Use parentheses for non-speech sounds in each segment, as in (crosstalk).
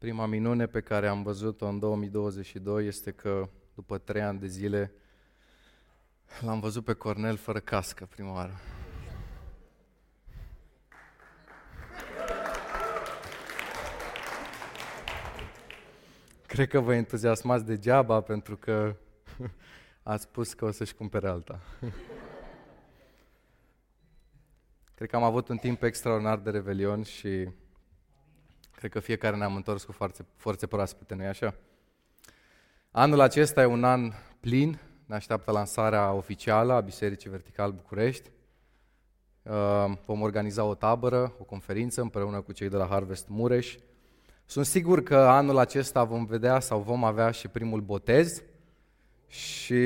Prima minune pe care am văzut-o în 2022 este că după trei ani de zile l-am văzut pe Cornel fără cască prima oară. Cred că vă entuziasmați degeaba pentru că (laughs) ați spus că o să-și cumpere alta. Cred că am avut un timp extraordinar de revelion și Cred că fiecare ne-am întors cu forțe, forțe proaspete, nu-i așa? Anul acesta e un an plin, ne așteaptă lansarea oficială a Bisericii Vertical București. Uh, vom organiza o tabără, o conferință împreună cu cei de la Harvest Mureș. Sunt sigur că anul acesta vom vedea sau vom avea și primul botez și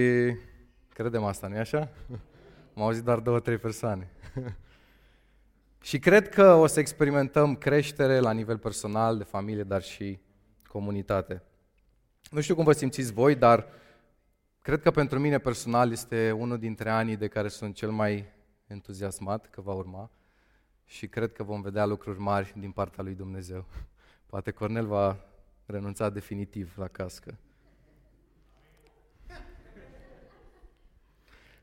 credem asta, nu-i așa? (laughs) Am auzit doar două, trei persoane. (laughs) Și cred că o să experimentăm creștere la nivel personal, de familie, dar și comunitate. Nu știu cum vă simțiți voi, dar cred că pentru mine personal este unul dintre anii de care sunt cel mai entuziasmat că va urma și cred că vom vedea lucruri mari din partea lui Dumnezeu. (laughs) Poate Cornel va renunța definitiv la cască.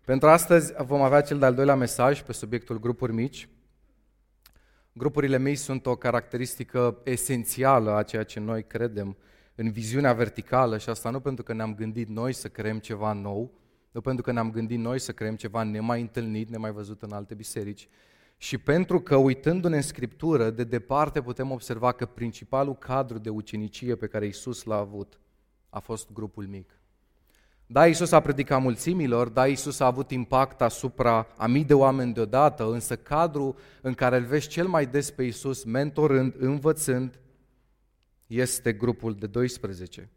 Pentru astăzi vom avea cel de-al doilea mesaj pe subiectul grupuri mici. Grupurile mei sunt o caracteristică esențială a ceea ce noi credem în viziunea verticală și asta nu pentru că ne-am gândit noi să creăm ceva nou, nu pentru că ne-am gândit noi să creăm ceva nemai întâlnit, nemai văzut în alte biserici, și pentru că uitându-ne în Scriptură, de departe putem observa că principalul cadru de ucenicie pe care Isus l-a avut a fost grupul mic. Da, Isus a predicat mulțimilor, da, Isus a avut impact asupra a mii de oameni deodată, însă cadrul în care îl vezi cel mai des pe Isus, mentorând, învățând, este grupul de 12.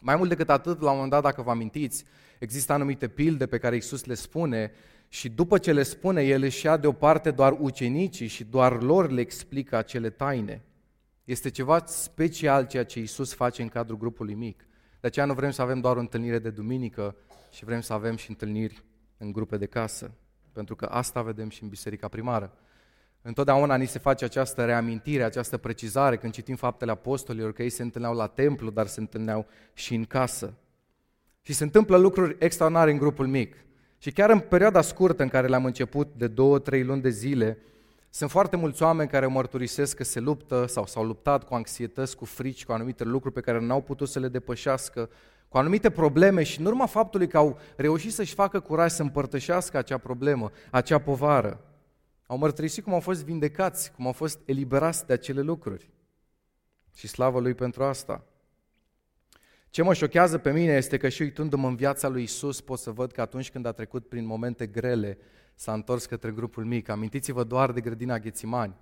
Mai mult decât atât, la un moment dat, dacă vă amintiți, există anumite pilde pe care Isus le spune și după ce le spune, El își ia deoparte doar ucenicii și doar lor le explică acele taine. Este ceva special ceea ce Isus face în cadrul grupului mic. De aceea nu vrem să avem doar o întâlnire de duminică, și vrem să avem și întâlniri în grupe de casă. Pentru că asta vedem și în biserica primară. Întotdeauna ni se face această reamintire, această precizare când citim faptele apostolilor, că ei se întâlneau la templu, dar se întâlneau și în casă. Și se întâmplă lucruri extraordinare în grupul mic. Și chiar în perioada scurtă în care le-am început, de două, trei luni de zile, sunt foarte mulți oameni care mărturisesc că se luptă sau s-au luptat cu anxietăți, cu frici, cu anumite lucruri pe care n-au putut să le depășească, cu anumite probleme și în urma faptului că au reușit să-și facă curaj să împărtășească acea problemă, acea povară, au mărturisit cum au fost vindecați, cum au fost eliberați de acele lucruri. Și slavă Lui pentru asta. Ce mă șochează pe mine este că și uitându-mă în viața lui Isus pot să văd că atunci când a trecut prin momente grele, s-a întors către grupul mic. Amintiți-vă doar de grădina Ghețimani.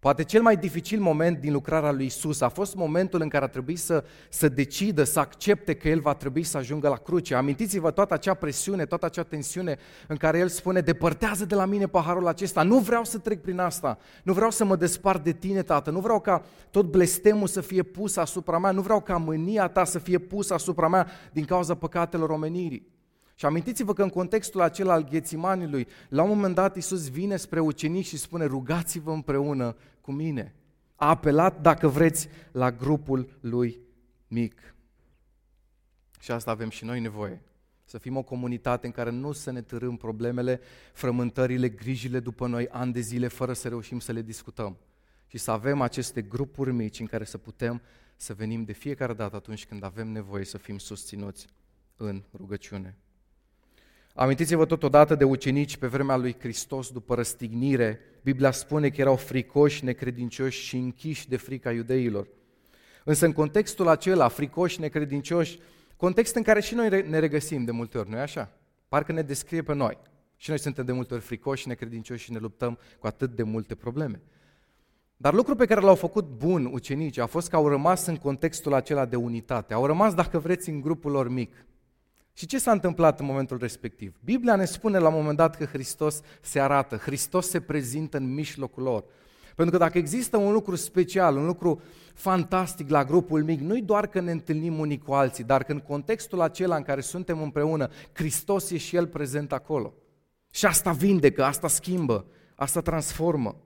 Poate cel mai dificil moment din lucrarea lui Isus a fost momentul în care a trebuit să, să decidă, să accepte că El va trebui să ajungă la cruce. Amintiți-vă toată acea presiune, toată acea tensiune în care El spune, depărtează de la mine paharul acesta, nu vreau să trec prin asta, nu vreau să mă despart de tine, Tată, nu vreau ca tot blestemul să fie pus asupra mea, nu vreau ca mânia ta să fie pusă asupra mea din cauza păcatelor omenirii. Și amintiți-vă că în contextul acela al Ghețimanului, la un moment dat Iisus vine spre ucenici și spune rugați-vă împreună cu mine. A apelat, dacă vreți, la grupul lui mic. Și asta avem și noi nevoie. Să fim o comunitate în care nu să ne târâm problemele, frământările, grijile după noi ani de zile fără să reușim să le discutăm. Și să avem aceste grupuri mici în care să putem să venim de fiecare dată atunci când avem nevoie să fim susținuți în rugăciune. Amintiți-vă totodată de ucenici pe vremea lui Hristos după răstignire. Biblia spune că erau fricoși, necredincioși și închiși de frica iudeilor. Însă în contextul acela, fricoși, necredincioși, context în care și noi ne regăsim de multe ori, nu-i așa? Parcă ne descrie pe noi. Și noi suntem de multe ori fricoși, necredincioși și ne luptăm cu atât de multe probleme. Dar lucrul pe care l-au făcut bun ucenicii a fost că au rămas în contextul acela de unitate. Au rămas, dacă vreți, în grupul lor mic. Și ce s-a întâmplat în momentul respectiv? Biblia ne spune la un moment dat că Hristos se arată, Hristos se prezintă în mijlocul lor. Pentru că dacă există un lucru special, un lucru fantastic la grupul mic, nu-i doar că ne întâlnim unii cu alții, dar că în contextul acela în care suntem împreună, Hristos e și El prezent acolo. Și asta vindecă, asta schimbă, asta transformă.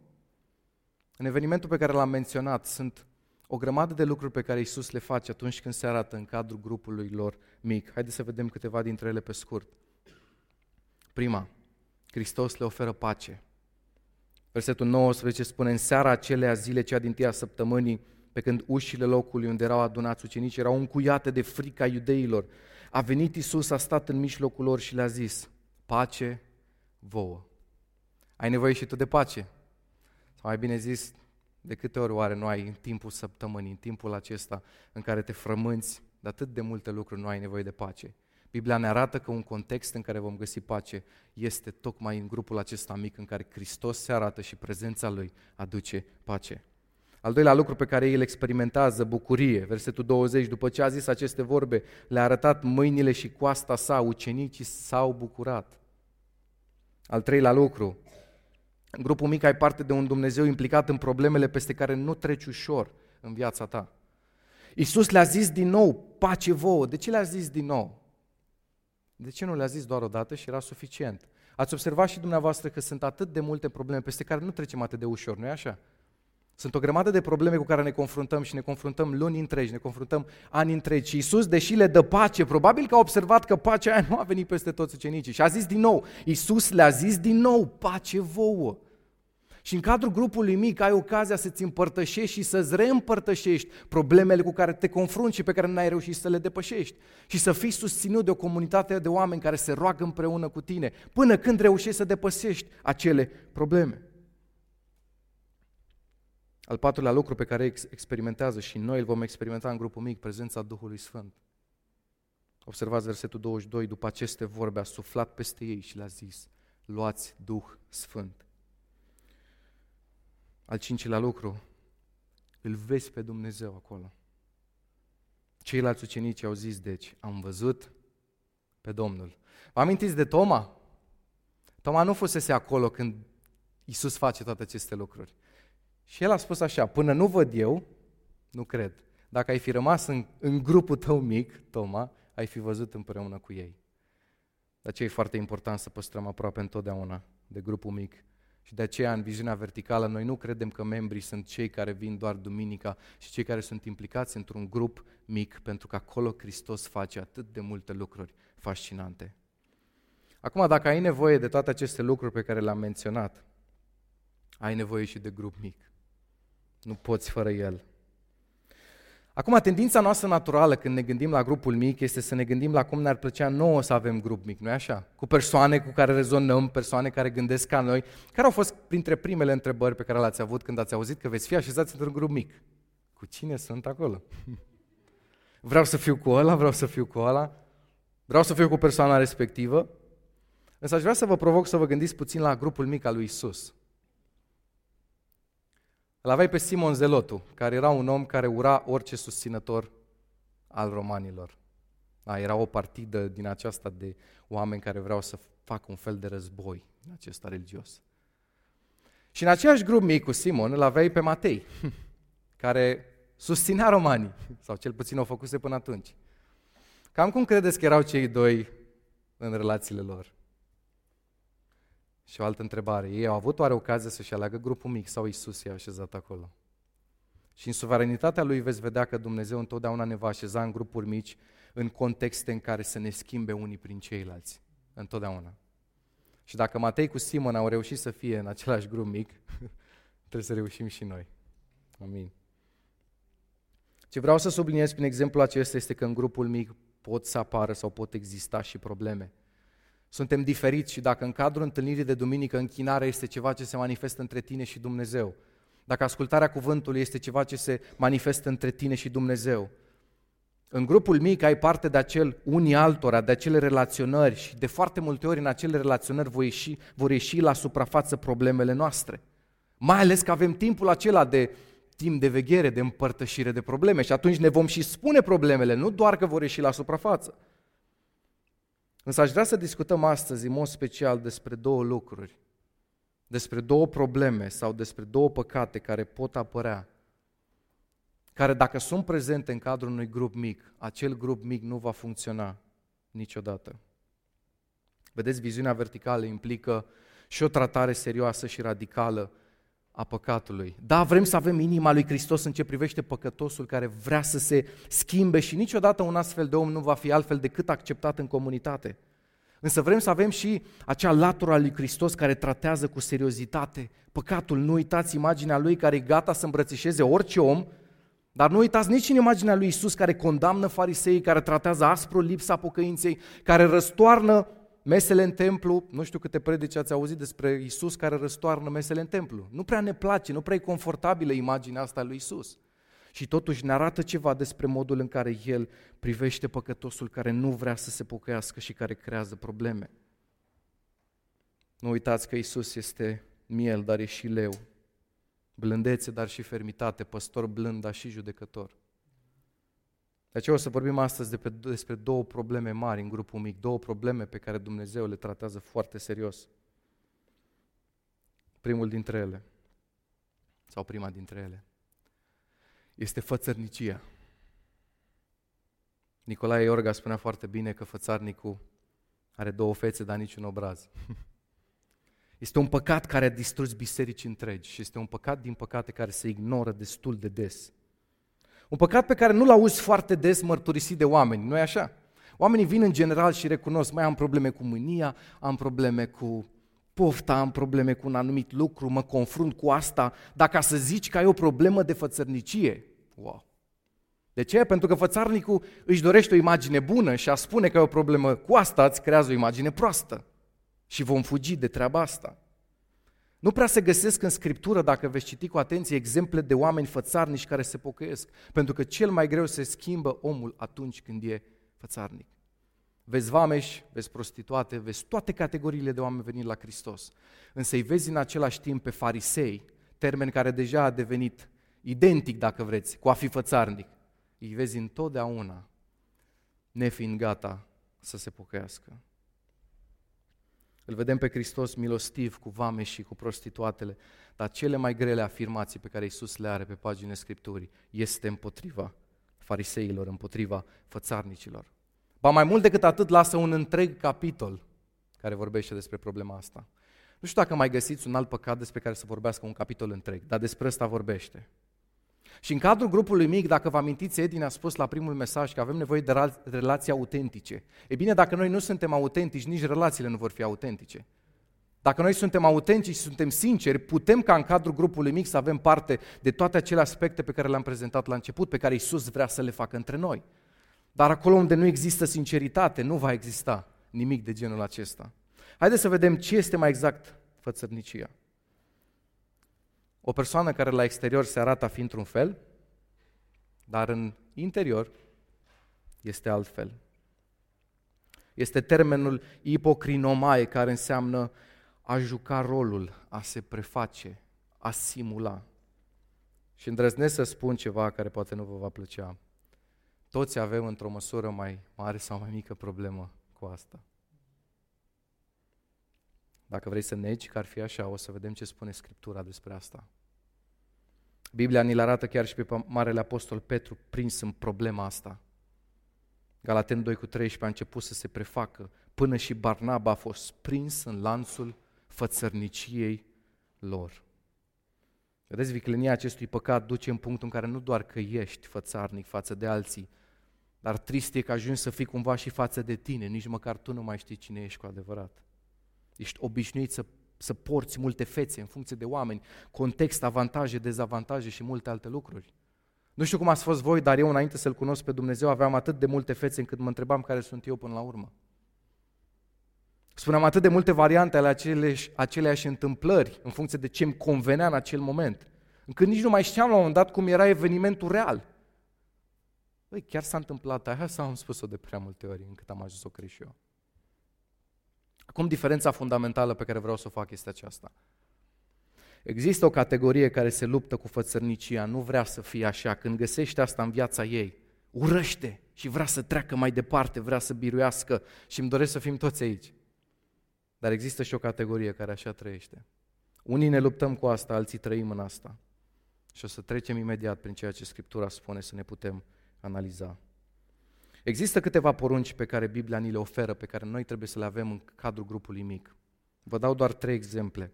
În evenimentul pe care l-am menționat sunt o grămadă de lucruri pe care Isus le face atunci când se arată în cadrul grupului lor mic. Haideți să vedem câteva dintre ele pe scurt. Prima, Hristos le oferă pace. Versetul 19 spune, în seara acelea zile, cea din tia săptămânii, pe când ușile locului unde erau adunați ucenici erau încuiate de frica iudeilor, a venit Isus, a stat în mijlocul lor și le-a zis, pace vouă. Ai nevoie și tu de pace? Sau mai bine zis, de câte ori oare nu ai în timpul săptămânii, în timpul acesta în care te frămânți de atât de multe lucruri, nu ai nevoie de pace? Biblia ne arată că un context în care vom găsi pace este tocmai în grupul acesta mic în care Hristos se arată și prezența Lui aduce pace. Al doilea lucru pe care ei îl experimentează, bucurie. Versetul 20, după ce a zis aceste vorbe, le-a arătat mâinile și coasta sa, ucenicii s-au bucurat. Al treilea lucru, în grupul mic ai parte de un Dumnezeu implicat în problemele peste care nu treci ușor în viața ta. Iisus le-a zis din nou, pace vouă. De ce le-a zis din nou? De ce nu le-a zis doar o dată și era suficient? Ați observat și dumneavoastră că sunt atât de multe probleme peste care nu trecem atât de ușor, nu-i așa? Sunt o grămadă de probleme cu care ne confruntăm și ne confruntăm luni întregi, ne confruntăm ani întregi. Și Iisus, deși le dă pace, probabil că a observat că pacea aia nu a venit peste toți ucenicii. Și a zis din nou, Iisus le-a zis din nou, pace vouă. Și în cadrul grupului mic ai ocazia să-ți împărtășești și să-ți reîmpărtășești problemele cu care te confrunți și pe care n-ai reușit să le depășești. Și să fii susținut de o comunitate de oameni care se roagă împreună cu tine până când reușești să depășești acele probleme. Al patrulea lucru pe care experimentează și noi îl vom experimenta în grupul mic, prezența Duhului Sfânt. Observați versetul 22, după aceste vorbe a suflat peste ei și le-a zis, luați Duh Sfânt. Al cincilea lucru, îl vezi pe Dumnezeu acolo. Ceilalți ucenici au zis, deci, am văzut pe Domnul. Vă amintiți de Toma? Toma nu fusese acolo când Isus face toate aceste lucruri. Și el a spus așa, până nu văd eu, nu cred. Dacă ai fi rămas în, în grupul tău mic, Toma, ai fi văzut împreună cu ei. De aceea e foarte important să păstrăm aproape întotdeauna de grupul mic. Și de aceea, în viziunea verticală, noi nu credem că membrii sunt cei care vin doar duminica și cei care sunt implicați într-un grup mic, pentru că acolo Hristos face atât de multe lucruri fascinante. Acum, dacă ai nevoie de toate aceste lucruri pe care le-am menționat, ai nevoie și de grup mic. Nu poți fără el. Acum, tendința noastră naturală când ne gândim la grupul mic este să ne gândim la cum ne-ar plăcea nouă să avem grup mic, nu-i așa? Cu persoane cu care rezonăm, persoane care gândesc ca noi. Care au fost printre primele întrebări pe care le-ați avut când ați auzit că veți fi așezați într-un grup mic? Cu cine sunt acolo? (laughs) Vreau să fiu cu ăla, vreau să fiu cu ăla, vreau să fiu cu persoana respectivă. Însă aș vrea să vă provoc să vă gândiți puțin la grupul mic al lui Isus. Îl aveai pe Simon Zelotu, care era un om care ura orice susținător al romanilor. Da, era o partidă din aceasta de oameni care vreau să facă un fel de război în acesta religios. Și în același grup mic cu Simon îl aveai pe Matei, (laughs) care susținea romanii, sau cel puțin o făcuse până atunci. Cam cum credeți că erau cei doi în relațiile lor? Și o altă întrebare. Ei au avut oare ocazia să-și aleagă grupul mic sau Isus i-a așezat acolo? Și în suveranitatea lui veți vedea că Dumnezeu întotdeauna ne va așeza în grupuri mici, în contexte în care să ne schimbe unii prin ceilalți. Întotdeauna. Și dacă Matei cu Simon au reușit să fie în același grup mic, (laughs) trebuie să reușim și noi. Amin. Ce vreau să subliniez prin exemplu acesta este că în grupul mic pot să apară sau pot exista și probleme. Suntem diferiți și dacă în cadrul întâlnirii de duminică închinarea este ceva ce se manifestă între tine și Dumnezeu, dacă ascultarea cuvântului este ceva ce se manifestă între tine și Dumnezeu, în grupul mic ai parte de acel unii altora, de acele relaționări și de foarte multe ori în acele relaționări vor ieși, vor ieși la suprafață problemele noastre. Mai ales că avem timpul acela de timp de veghere, de împărtășire de probleme și atunci ne vom și spune problemele, nu doar că vor ieși la suprafață. Însă aș vrea să discutăm astăzi, în mod special, despre două lucruri. Despre două probleme sau despre două păcate care pot apărea. Care dacă sunt prezente în cadrul unui grup mic, acel grup mic nu va funcționa niciodată. Vedeți, viziunea verticală implică și o tratare serioasă și radicală a păcatului. Da, vrem să avem inima lui Hristos în ce privește păcătosul care vrea să se schimbe și niciodată un astfel de om nu va fi altfel decât acceptat în comunitate. Însă vrem să avem și acea latură a lui Hristos care tratează cu seriozitate păcatul. Nu uitați imaginea lui care e gata să îmbrățișeze orice om, dar nu uitați nici în imaginea lui Isus care condamnă fariseii, care tratează aspru lipsa pocăinței, care răstoarnă mesele în templu, nu știu câte predici ați auzit despre Isus care răstoarnă mesele în templu. Nu prea ne place, nu prea e confortabilă imaginea asta lui Isus. Și totuși ne arată ceva despre modul în care El privește păcătosul care nu vrea să se pocăiască și care creează probleme. Nu uitați că Isus este miel, dar e și leu. Blândețe, dar și fermitate, păstor blând, dar și judecător. De aceea o să vorbim astăzi despre două probleme mari în grupul mic, două probleme pe care Dumnezeu le tratează foarte serios. Primul dintre ele, sau prima dintre ele, este fățărnicia. Nicolae Iorga spunea foarte bine că fățarnicul are două fețe, dar niciun obraz. (laughs) Este un păcat care a distrus biserici întregi și este un păcat, din păcate, care se ignoră destul de des. Un păcat pe care nu-l auzi foarte des mărturisit de oameni, nu-i așa? Oamenii vin în general și recunosc, mai am probleme cu mânia, am probleme cu pofta, am probleme cu un anumit lucru, mă confrunt cu asta, dar ca să zici că ai o problemă de fățărnicie, wow. De ce? Pentru că fățarnicul își dorește o imagine bună și a spune că ai o problemă cu asta îți creează o imagine proastă. Și vom fugi de treaba asta. Nu prea se găsesc în Scriptură, dacă veți citi cu atenție, exemple de oameni fățarnici care se pocăiesc. Pentru că cel mai greu se schimbă omul atunci când e fățarnic. Vezi vameși, vezi prostituate, vezi toate categoriile de oameni venind la Hristos. Însă îi vezi în același timp pe farisei, termen care deja a devenit identic, dacă vreți, cu a fi fățarnic. Îi vezi întotdeauna nefiind gata să se pocăiască. Îl vedem pe Hristos milostiv cu vame și cu prostituatele, dar cele mai grele afirmații pe care Iisus le are pe paginile Scripturii este împotriva fariseilor, împotriva fățarnicilor. Ba mai mult decât atât, lasă un întreg capitol care vorbește despre problema asta. Nu știu dacă mai găsiți un alt păcat despre care să vorbească un capitol întreg, dar despre ăsta vorbește. Și în cadrul grupului mic, dacă vă amintiți, Edi ne-a spus la primul mesaj că avem nevoie de relații autentice. E bine, dacă noi nu suntem autentici, nici relațiile nu vor fi autentice. Dacă noi suntem autentici și suntem sinceri, putem ca în cadrul grupului mic să avem parte de toate acele aspecte pe care le-am prezentat la început, pe care Isus vrea să le facă între noi. Dar acolo unde nu există sinceritate, nu va exista nimic de genul acesta. Haideți să vedem ce este mai exact fățărnicia. O persoană care la exterior se arată a fi într-un fel, dar în interior este altfel. Este termenul ipocrinomae, care înseamnă a juca rolul, a se preface, a simula. Și îndrăznesc să spun ceva care poate nu vă va plăcea. Toți avem într-o măsură mai mare sau mai mică problemă cu asta. Dacă vrei să negi că ar fi așa, o să vedem ce spune Scriptura despre asta. Biblia ni-l arată chiar și pe Marele Apostol Petru prins în problema asta. Galaten 2 cu 13 a început să se prefacă, până și Barnaba a fost prins în lanțul fățărniciei lor. Vedeți, viclenia acestui păcat duce în punctul în care nu doar că ești fățarnic față de alții, dar trist e că ajungi să fii cumva și față de tine, nici măcar tu nu mai știi cine ești cu adevărat. Ești obișnuit să, să porți multe fețe în funcție de oameni, context, avantaje, dezavantaje și multe alte lucruri. Nu știu cum ați fost voi, dar eu înainte să-L cunosc pe Dumnezeu aveam atât de multe fețe încât mă întrebam care sunt eu până la urmă. Spuneam atât de multe variante ale aceleși, aceleași întâmplări în funcție de ce îmi convenea în acel moment, încât nici nu mai știam la un moment dat cum era evenimentul real. Băi, chiar s-a întâmplat aia sau am spus-o de prea multe ori încât am ajuns să o cred și eu? Acum, diferența fundamentală pe care vreau să o fac este aceasta. Există o categorie care se luptă cu fățărnicia, nu vrea să fie așa. Când găsește asta în viața ei, urăște și vrea să treacă mai departe, vrea să biruiască și îmi doresc să fim toți aici. Dar există și o categorie care așa trăiește. Unii ne luptăm cu asta, alții trăim în asta. Și o să trecem imediat prin ceea ce Scriptura spune să ne putem analiza. Există câteva porunci pe care Biblia ni le oferă, pe care noi trebuie să le avem în cadrul grupului mic. Vă dau doar trei exemple.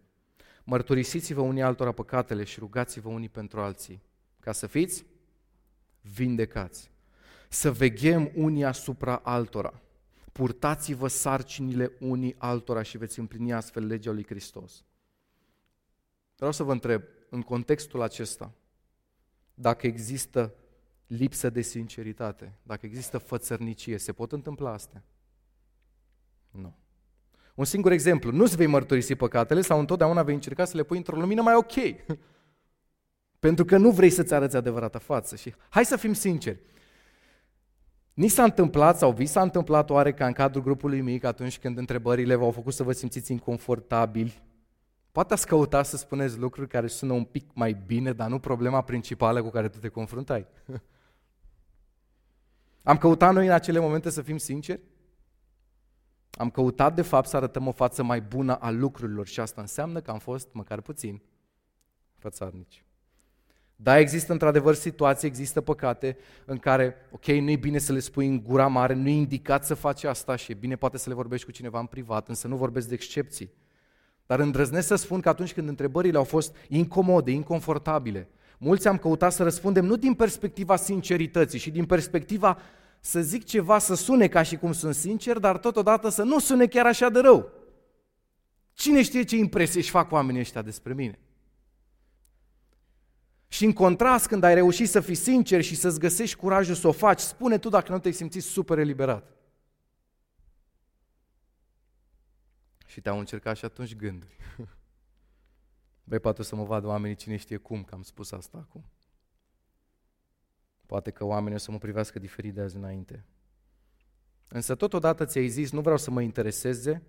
Mărturisiți-vă unii altora păcatele și rugați-vă unii pentru alții, ca să fiți vindecați. Să veghem unii asupra altora. Purtați-vă sarcinile unii altora și veți împlini astfel legea lui Hristos. Vreau să vă întreb, în contextul acesta, dacă există lipsă de sinceritate, dacă există fățărnicie, se pot întâmpla astea? Nu. Un singur exemplu, nu-ți vei mărturisi păcatele sau întotdeauna vei încerca să le pui într-o lumină mai ok. (laughs) Pentru că nu vrei să-ți arăți adevărata față. Și hai să fim sinceri. Ni s-a întâmplat sau vi s-a întâmplat oare ca în cadrul grupului mic, atunci când întrebările v-au făcut să vă simțiți inconfortabili, poate ați căuta să spuneți lucruri care sună un pic mai bine, dar nu problema principală cu care tu te confruntai. (laughs) Am căutat noi în acele momente să fim sinceri? Am căutat de fapt să arătăm o față mai bună a lucrurilor și asta înseamnă că am fost măcar puțin fățarnici. Da, există într-adevăr situații, există păcate în care, ok, nu e bine să le spui în gura mare, nu e indicat să faci asta și e bine poate să le vorbești cu cineva în privat, însă nu vorbesc de excepții. Dar îndrăznesc să spun că atunci când întrebările au fost incomode, inconfortabile, mulți am căutat să răspundem nu din perspectiva sincerității și din perspectiva să zic ceva să sune ca și cum sunt sincer, dar totodată să nu sune chiar așa de rău. Cine știe ce impresie își fac oamenii ăștia despre mine? Și în contrast, când ai reușit să fii sincer și să-ți găsești curajul să o faci, spune tu dacă nu te-ai simțit super eliberat. Și te-au încercat și atunci gânduri. (laughs) Băi, poate să mă vadă oamenii cine știe cum că am spus asta acum. Poate că oamenii o să mă privească diferit de azi înainte. Însă totodată ți-ai zis, nu vreau să mă intereseze,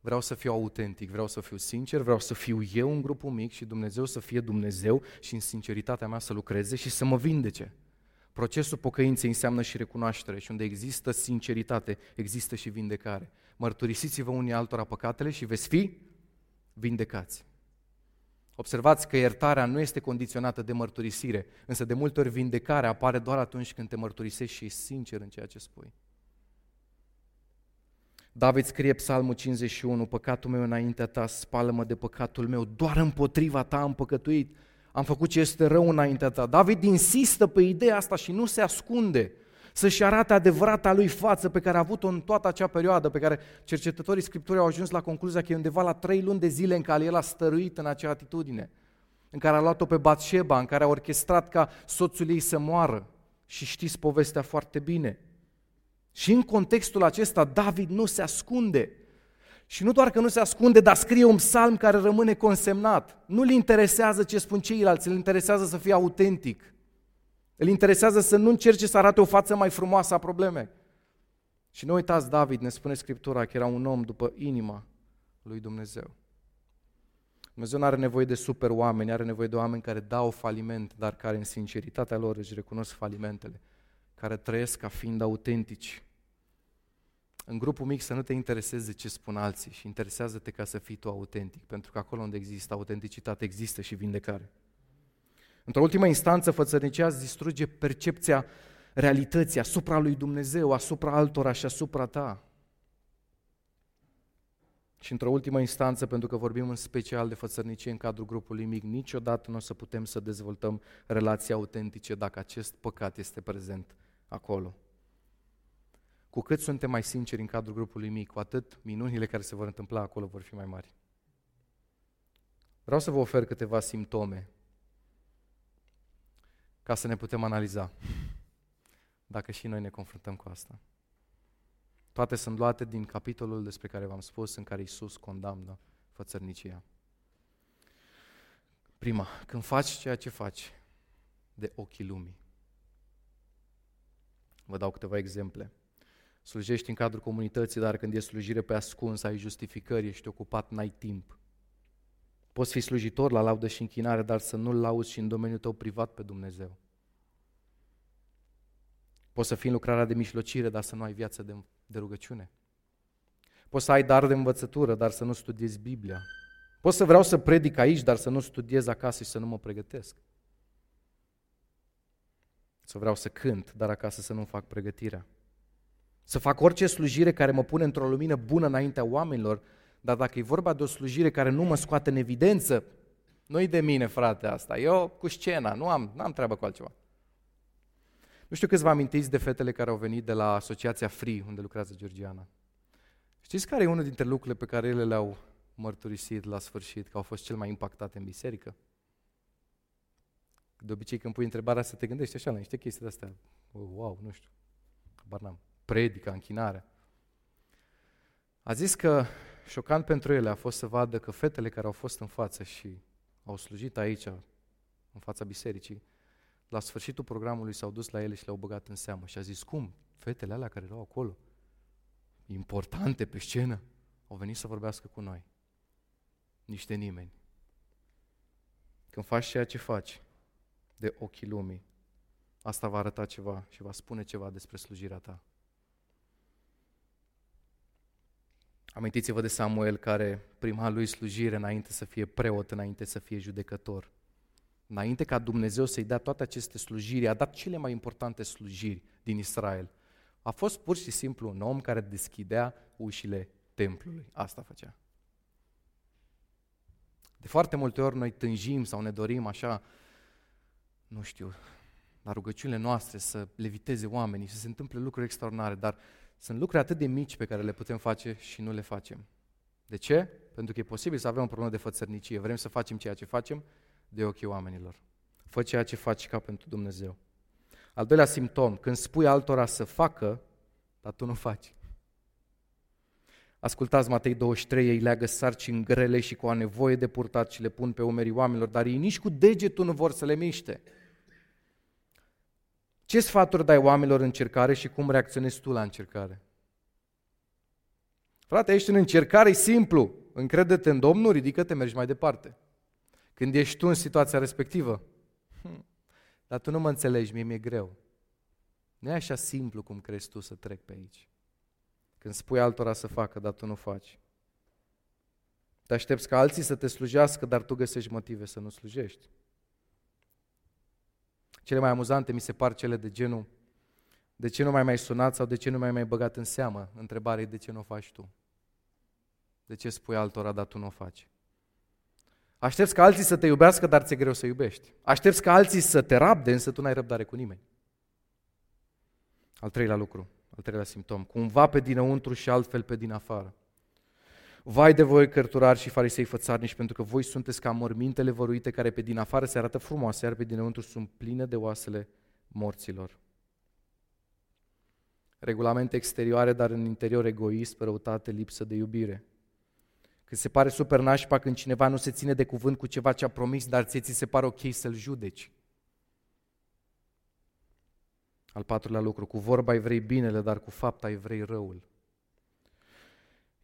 vreau să fiu autentic, vreau să fiu sincer, vreau să fiu eu în grupul mic și Dumnezeu să fie Dumnezeu și în sinceritatea mea să lucreze și să mă vindece. Procesul pocăinței înseamnă și recunoaștere și unde există sinceritate, există și vindecare. Mărturisiți-vă unii altora păcatele și veți fi vindecați. Observați că iertarea nu este condiționată de mărturisire, însă de multe ori vindecarea apare doar atunci când te mărturisești și ești sincer în ceea ce spui. David scrie psalmul 51, păcatul meu înaintea ta, spală-mă de păcatul meu, doar împotriva ta am păcătuit, am făcut ce este rău înaintea ta. David insistă pe ideea asta și nu se ascunde să-și arate adevărata lui față pe care a avut-o în toată acea perioadă, pe care cercetătorii Scripturii au ajuns la concluzia că e undeva la trei luni de zile în care el a stăruit în acea atitudine, în care a luat-o pe Batșeba, în care a orchestrat ca soțul ei să moară. Și știți povestea foarte bine. Și în contextul acesta, David nu se ascunde. Și nu doar că nu se ascunde, dar scrie un psalm care rămâne consemnat. Nu-l interesează ce spun ceilalți, îl interesează să fie autentic. Îl interesează să nu încerce să arate o față mai frumoasă a problemei. Și nu uitați, David ne spune Scriptura că era un om după inima lui Dumnezeu. Dumnezeu nu are nevoie de super oameni, are nevoie de oameni care dau faliment, dar care în sinceritatea lor își recunosc falimentele, care trăiesc ca fiind autentici. În grupul mic să nu te intereseze ce spun alții și interesează-te ca să fii tu autentic, pentru că acolo unde există autenticitate există și vindecare. Într-o ultimă instanță, fățărnicia îți distruge percepția realității asupra lui Dumnezeu, asupra altora și asupra ta. Și într-o ultimă instanță, pentru că vorbim în special de fățărnicie în cadrul grupului mic, niciodată nu o să putem să dezvoltăm relații autentice dacă acest păcat este prezent acolo. Cu cât suntem mai sinceri în cadrul grupului mic, cu atât minunile care se vor întâmpla acolo vor fi mai mari. Vreau să vă ofer câteva simptome ca să ne putem analiza dacă și noi ne confruntăm cu asta. Toate sunt luate din capitolul despre care v-am spus, în care Isus condamnă fățărnicia. Prima, când faci ceea ce faci de ochii lumii. Vă dau câteva exemple. Slujești în cadrul comunității, dar când e slujire pe ascuns, ai justificări, ești ocupat, n-ai timp. Poți fi slujitor la laudă și închinare, dar să nu-L lauzi și în domeniul tău privat pe Dumnezeu. Poți să fii în lucrarea de mijlocire, dar să nu ai viață de, de rugăciune. Poți să ai dar de învățătură, dar să nu studiezi Biblia. Poți să vreau să predic aici, dar să nu studiez acasă și să nu mă pregătesc. Să vreau să cânt, dar acasă să nu fac pregătirea. Să fac orice slujire care mă pune într-o lumină bună înaintea oamenilor, Dar dacă e vorba de o slujire care nu mă scoate în evidență, nu-i de mine, frate, asta. Eu cu scena, nu am, n-am treabă cu altceva. Nu știu câți vă amintiți de fetele care au venit de la Asociația Free, unde lucrează Georgiana. Știți care e unul dintre lucrurile pe care ele le-au mărturisit la sfârșit, că au fost cel mai impactate în biserică? De obicei când pui întrebarea să te gândești așa la niște chestii de astea. Wow, nu știu. Habar n-am. Predica, închinare. A zis că șocant pentru ele a fost să vadă că fetele care au fost în față și au slujit aici, în fața bisericii, la sfârșitul programului s-au dus la ele și le-au băgat în seamă și a zis, cum? Fetele alea care erau acolo, importante pe scenă, au venit să vorbească cu noi. Niște nimeni. Când faci ceea ce faci, de ochii lumii, asta va arăta ceva și va spune ceva despre slujirea ta. Amintiți-vă de Samuel care prima lui slujire înainte să fie preot, înainte să fie judecător. Înainte ca Dumnezeu să-i dea toate aceste slujiri, a dat cele mai importante slujiri din Israel. A fost pur și simplu un om care deschidea ușile templului. Asta făcea. De foarte multe ori noi tânjim sau ne dorim așa, nu știu, la rugăciunile noastre să leviteze oamenii, să se întâmple lucruri extraordinare, dar sunt lucruri atât de mici pe care le putem face și nu le facem. De ce? Pentru că e posibil să avem o problemă de fățărnicie. Vrem să facem ceea ce facem de ochii oamenilor. Fă ceea ce faci ca pentru Dumnezeu. Al doilea simptom, când spui altora să facă, dar tu nu faci. Ascultați Matei 23, ei leagă sarcini grele și cu a nevoie de purtat și le pun pe umerii oamenilor, dar ei nici cu degetul nu vor să le miște. Ce sfaturi dai oamenilor în încercare și cum reacționezi tu la încercare? Frate, ești în încercare, e simplu. Încrede-te în Domnul, ridică-te, mergi mai departe. Când ești tu în situația respectivă, hm, dar tu nu mă înțelegi, mie mi-e greu. Nu e așa simplu cum crezi tu să trec pe aici. Când spui altora să facă, dar tu nu faci. Te aștepți ca alții să te slujească, dar tu găsești motive să nu slujești. Cele mai amuzante mi se par cele de genul de ce nu mai mai sunat sau de ce nu mai mai băgat în seamă? Întrebarea e de ce nu o faci tu? De ce spui altora, dar tu nu o faci? Aștepți ca alții să te iubească, dar ți-e greu să iubești. Aștepți ca alții să te rabde, însă tu n-ai răbdare cu nimeni. Al treilea lucru, al treilea simptom, cumva pe dinăuntru și altfel pe din afară. Vai de voi, cărturari și farisei fățarnici, pentru că voi sunteți ca mormintele văruite care pe din afară se arată frumoase, iar pe dinăuntru sunt pline de oasele morților. Regulamente exterioare, dar în interior egoist, răutate, lipsă de iubire. Când se pare super nașpa când cineva nu se ține de cuvânt cu ceva ce a promis, dar ție ți se pare ok să-l judeci. Al patrulea lucru, cu vorba ai vrei binele, dar cu fapta ai vrei răul.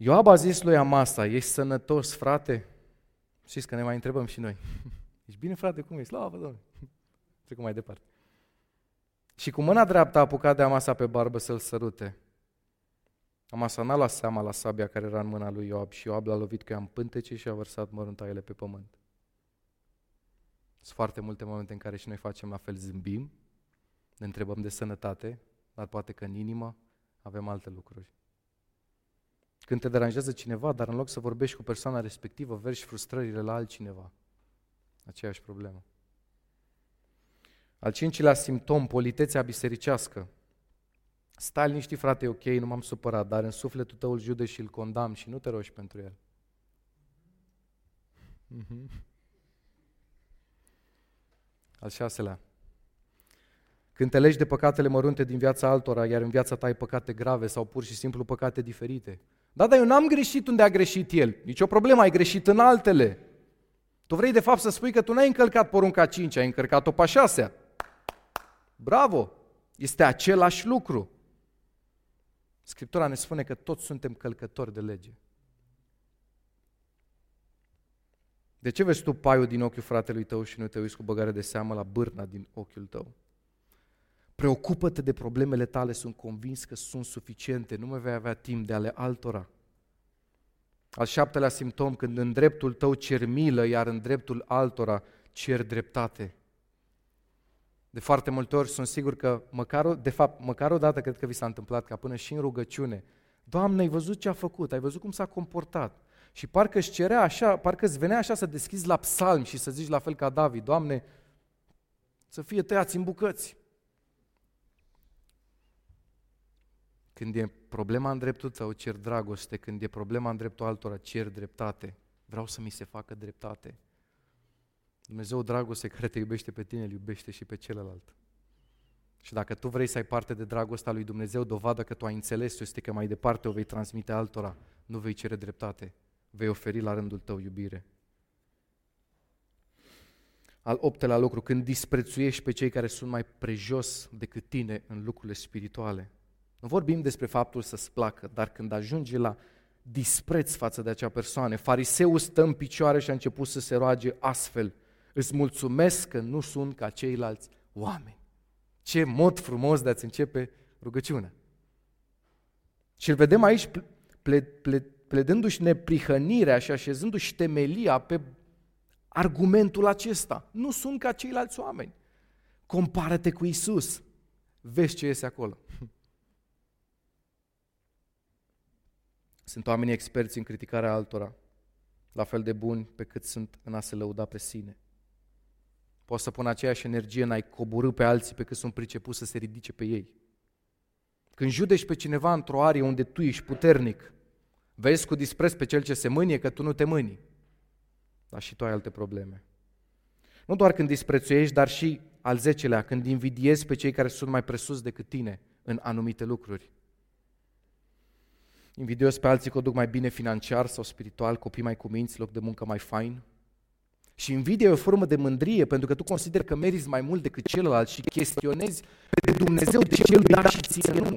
Ioab a zis lui Amasa, ești sănătos, frate? Știți că ne mai întrebăm și noi. (laughs) Ești bine, frate, cum ești? Slavă, Doamne! (laughs) Trecem mai departe. Și cu mâna dreaptă a apucat de Amasa pe barbă să-l sărute. Amasa n-a luat seama la sabia care era în mâna lui Ioab și Ioab l-a lovit cu ea în pântece și a vărsat măruntaiele pe pământ. Sunt foarte multe momente în care și noi facem la fel, zâmbim, ne întrebăm de sănătate, dar poate că în inimă avem alte lucruri. Când te deranjează cineva, dar în loc să vorbești cu persoana respectivă, vergi frustrările la altcineva. Aceeași problemă. Al cincilea simptom, politețea bisericească. Stai liniștit, frate, ok, nu m-am supărat, dar în sufletul tău îl jude și îl condamn și nu te rogi pentru el. Mm-hmm. Al șaselea. Când te legi de păcatele mărunte din viața altora, iar în viața ta ai păcate grave sau pur și simplu păcate diferite. Da, dar eu n-am greșit unde a greșit el. Nici o problemă, ai greșit în altele. Tu vrei de fapt să spui că tu n-ai încălcat porunca 5, ai încălcat-o pe 6 Bravo! Este același lucru. Scriptura ne spune că toți suntem călcători de lege. De ce vezi tu paiul din ochiul fratelui tău și nu te uiți cu băgare de seamă la bârna din ochiul tău? Preocupă-te de problemele tale, sunt convins că sunt suficiente, nu mai vei avea timp de ale altora. Al șaptelea simptom, când în dreptul tău cer milă, iar în dreptul altora cer dreptate. De foarte multe ori sunt sigur că, măcar, de fapt, măcar o dată cred că vi s-a întâmplat ca până și în rugăciune, Doamne, ai văzut ce a făcut, ai văzut cum s-a comportat. Și parcă își cerea așa, parcă îți venea așa să deschizi la psalm și să zici la fel ca David, Doamne, să fie tăiați în bucăți. Când e problema în dreptul tău, cer dragoste. Când e problema în dreptul altora, cer dreptate. Vreau să mi se facă dreptate. Dumnezeu dragoste care te iubește pe tine, îl iubește și pe celălalt. Și dacă tu vrei să ai parte de dragostea lui Dumnezeu, dovadă că tu ai înțeles este că mai departe o vei transmite altora. Nu vei cere dreptate, vei oferi la rândul tău iubire. Al optelea lucru, când disprețuiești pe cei care sunt mai prejos decât tine în lucrurile spirituale. Nu vorbim despre faptul să-ți placă, dar când ajungi la dispreț față de acea persoană, fariseul stă în picioare și a început să se roage astfel, îți mulțumesc că nu sunt ca ceilalți oameni. Ce mod frumos de a-ți începe rugăciunea. Și îl vedem aici ple, ple, pledându-și neprihănirea și așezându-și temelia pe argumentul acesta. Nu sunt ca ceilalți oameni. Compară-te cu Isus. Vezi ce iese acolo. (laughs) Sunt oamenii experți în criticarea altora, la fel de buni pe cât sunt în a se lăuda pe sine. Poți să pun aceeași energie în a-i coborâ pe alții pe cât sunt pricepuți să se ridice pe ei. Când judești pe cineva într-o arie unde tu ești puternic, vezi cu dispreț pe cel ce se mânie că tu nu te mâni. Dar și tu ai alte probleme. Nu doar când disprețuiești, dar și al zecelea, când invidiezi pe cei care sunt mai presus decât tine în anumite lucruri. Invidios pe alții că o duc mai bine financiar sau spiritual, copii mai cuminți, loc de muncă mai fain. Și invidia e o formă de mândrie, pentru că tu consideri că meriți mai mult decât celălalt și chestionezi pe Dumnezeu de ce el da și ție nu.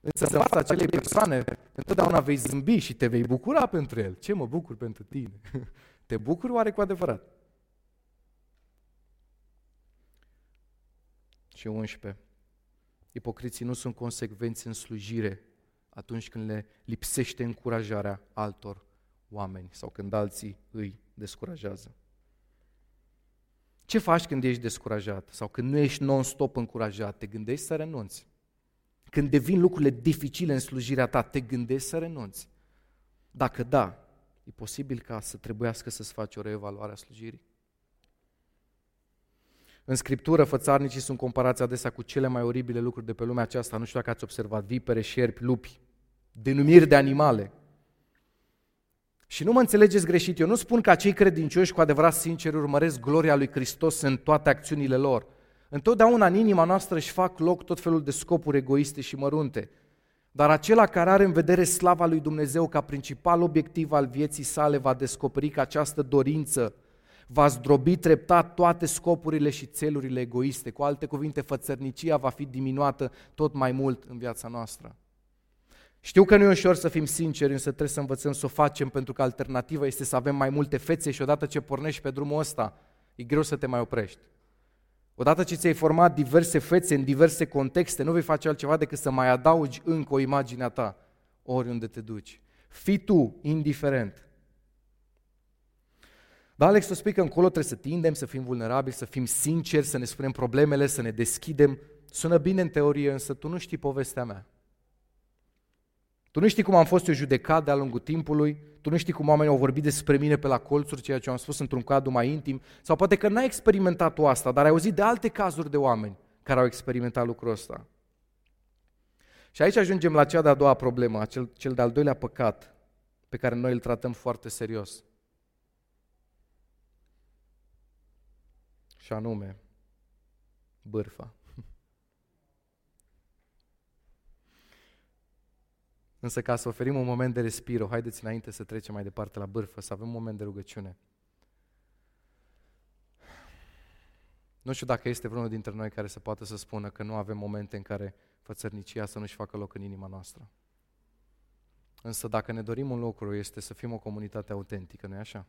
Însă în fața acelei persoane, întotdeauna vei zâmbi și te vei bucura pentru el. Ce mă bucur pentru tine? (laughs) Te bucuri oare cu adevărat? Și 11. Ipocriții nu sunt consecvenți în slujire atunci când le lipsește încurajarea altor oameni sau când alții îi descurajează. Ce faci când ești descurajat sau când nu ești non-stop încurajat? Te gândești să renunți. Când devin lucrurile dificile în slujirea ta, te gândești să renunți. Dacă da, e posibil ca să trebuiască să-ți faci o reevaluare a slujirii? În Scriptură, fățarnicii sunt comparați adesea cu cele mai oribile lucruri de pe lumea aceasta. Nu știu dacă ați observat, vipere, șerpi, lupi, denumiri de animale. Și nu mă înțelegeți greșit, eu nu spun că cei credincioși cu adevărat sinceri urmăresc gloria lui Hristos în toate acțiunile lor. Întotdeauna în inima noastră își fac loc tot felul de scopuri egoiste și mărunte. Dar acela care are în vedere slava lui Dumnezeu ca principal obiectiv al vieții sale va descoperi că această dorință va zdrobi treptat toate scopurile și țelurile egoiste. Cu alte cuvinte, fățărnicia va fi diminuată tot mai mult în viața noastră. Știu că nu e ușor să fim sinceri, însă trebuie să învățăm să o facem, pentru că alternativa este să avem mai multe fețe și odată ce pornești pe drumul ăsta, e greu să te mai oprești. Odată ce ți-ai format diverse fețe în diverse contexte, nu vei face altceva decât să mai adaugi încă o imagine a ta oriunde te duci. Fii tu indiferent. Da, Alex, tu spui că încolo trebuie să tindem, să fim vulnerabili, să fim sinceri, să ne spunem problemele, să ne deschidem. Sună bine în teorie, însă tu nu știi povestea mea. Tu nu știi cum am fost eu judecat de-a lungul timpului, tu nu știi cum oamenii au vorbit despre mine pe la colțuri, ceea ce am spus într-un cadru mai intim, sau poate că n-ai experimentat tu asta, dar ai auzit de alte cazuri de oameni care au experimentat lucrul ăsta. Și aici ajungem la cea de-a doua problemă, cel, cel de-al doilea păcat pe care noi îl tratăm foarte serios. Și anume, bârfa. (laughs) Însă ca să oferim un moment de respiro, haideți înainte să trecem mai departe la bârfă, să avem un moment de rugăciune. Nu știu dacă este vreunul dintre noi care să poată să spună că nu avem momente în care fățărnicia să nu-și facă loc în inima noastră. Însă dacă ne dorim un lucru, este să fim o comunitate autentică, nu-i așa?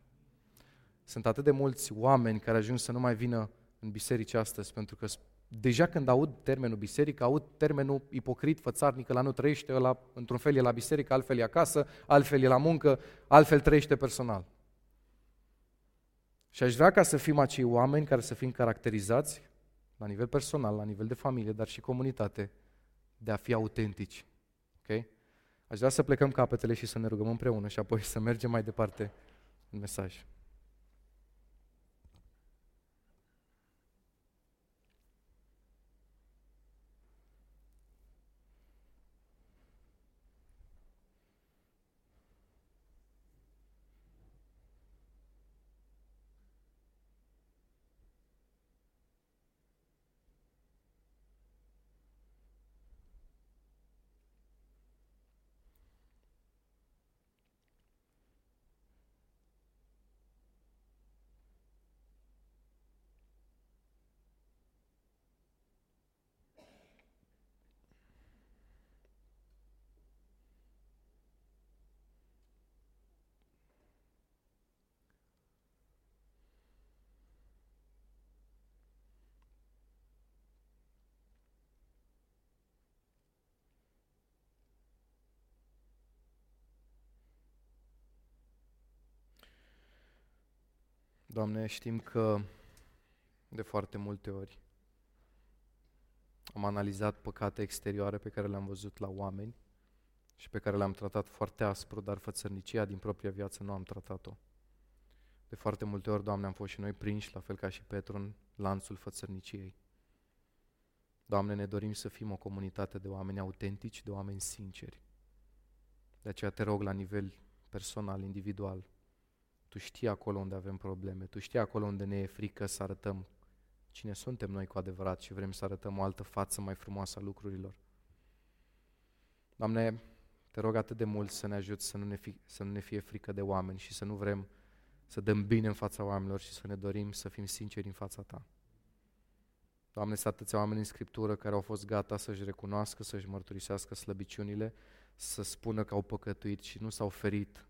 Sunt atât de mulți oameni care ajung să nu mai vină în biserici astăzi pentru că deja când aud termenul biserică, aud termenul ipocrit, fățarnică, la nu trăiește, ăla, într-un fel e la biserică, altfel e acasă, altfel e la muncă, altfel trăiește personal. Și aș vrea ca să fim acei oameni care să fim caracterizați la nivel personal, la nivel de familie, dar și comunitate, de a fi autentici. Okay? Aș vrea să plecăm capetele și să ne rugăm împreună și apoi să mergem mai departe în mesaj. Doamne, știm că de foarte multe ori am analizat păcate exterioare pe care le-am văzut la oameni și pe care le-am tratat foarte aspru, dar fățărnicia din propria viață nu am tratat-o. De foarte multe ori, Doamne, am fost și noi prinși, la fel ca și Petru, în lanțul fățărniciei. Doamne, ne dorim să fim o comunitate de oameni autentici, de oameni sinceri. De aceea te rog la nivel personal, individual, tu știi acolo unde avem probleme, Tu știi acolo unde ne e frică să arătăm cine suntem noi cu adevărat și vrem să arătăm o altă față mai frumoasă a lucrurilor. Doamne, te rog atât de mult să ne ajut să nu ne, fi, să nu ne fie frică de oameni și să nu vrem să dăm bine în fața oamenilor și să ne dorim să fim sinceri în fața Ta. Doamne, sunt atâția oameni în Scriptură care au fost gata să-și recunoască, să-și mărturisească slăbiciunile, să spună că au păcătuit și nu s-au ferit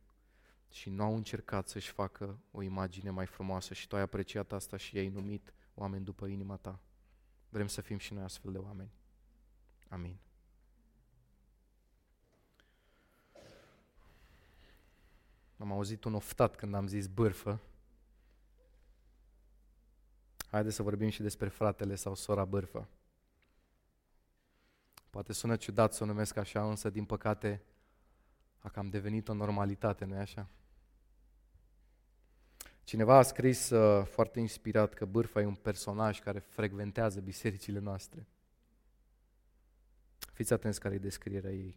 și nu au încercat să-și facă o imagine mai frumoasă și tu ai apreciat asta și ai numit oameni după inima ta. Vrem să fim și noi astfel de oameni. Amin. Am auzit un oftat când am zis bârfă. Haideți să vorbim și despre fratele sau sora bârfă. Poate sună ciudat să o numesc așa, însă din păcate a cam devenit o normalitate, nu-i așa? Cineva a scris uh, foarte inspirat că Bârfa e un personaj care frecventează bisericile noastre. Fiți atenți care e descrierea ei.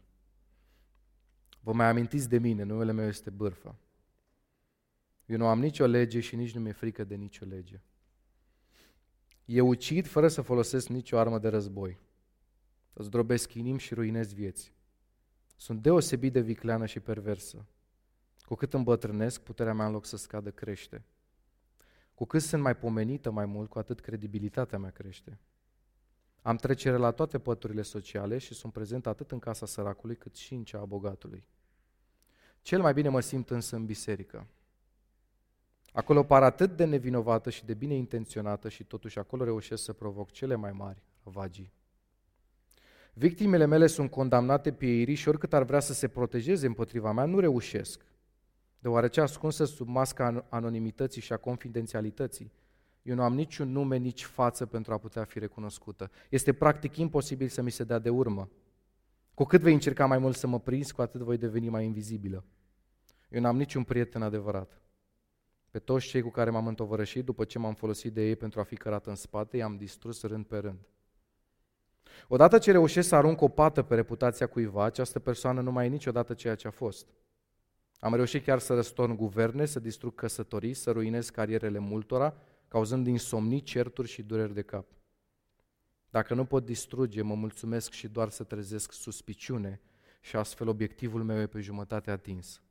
Vă mai amintiți de mine, numele meu este Bârfa. Eu nu am nicio lege și nici nu mi-e frică de nicio lege. Eu ucid fără să folosesc nicio armă de război. Îți drobesc inimi și ruinez vieți. Sunt deosebit de vicleană și perversă. Cu cât îmbătrânesc, puterea mea în loc să scadă crește. Cu cât sunt mai pomenită mai mult, cu atât credibilitatea mea crește. Am trecere la toate păturile sociale și sunt prezent atât în casa săracului cât și în cea a bogatului. Cel mai bine mă simt însă în biserică. Acolo par atât de nevinovată și de bine intenționată și totuși acolo reușesc să provoc cele mai mari ravagii. Victimele mele sunt condamnate pieirii și oricât ar vrea să se protejeze împotriva mea, nu reușesc deoarece ascunsă sub masca anonimității și a confidențialității, eu nu am niciun nume, nici față pentru a putea fi recunoscută. Este practic imposibil să mi se dea de urmă. Cu cât vei încerca mai mult să mă prins, cu atât voi deveni mai invizibilă. Eu n-am niciun prieten adevărat. Pe toți cei cu care m-am întovărășit, după ce m-am folosit de ei pentru a fi cărat în spate, i-am distrus rând pe rând. Odată ce reușesc să arunc o pată pe reputația cuiva, această persoană nu mai e niciodată ceea ce a fost – am reușit chiar să răstorn guverne, să distrug căsătorii, să ruinez carierele multora, cauzând insomnii, certuri și dureri de cap. Dacă nu pot distruge, mă mulțumesc și doar să trezesc suspiciune și astfel obiectivul meu e pe jumătate atins.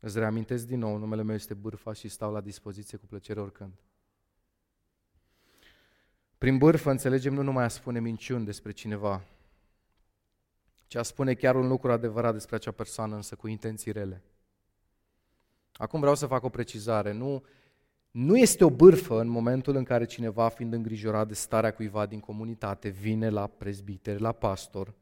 Îți reamintesc din nou, numele meu este Bârfa și stau la dispoziție cu plăcere oricând. Prin bârfă înțelegem nu numai a spune minciuni despre cineva, ci a spune chiar un lucru adevărat despre acea persoană, însă cu intenții rele. Acum vreau să fac o precizare. Nu, nu este o bârfă în momentul în care cineva, fiind îngrijorat de starea cuiva din comunitate, vine la prezbiter, la pastor,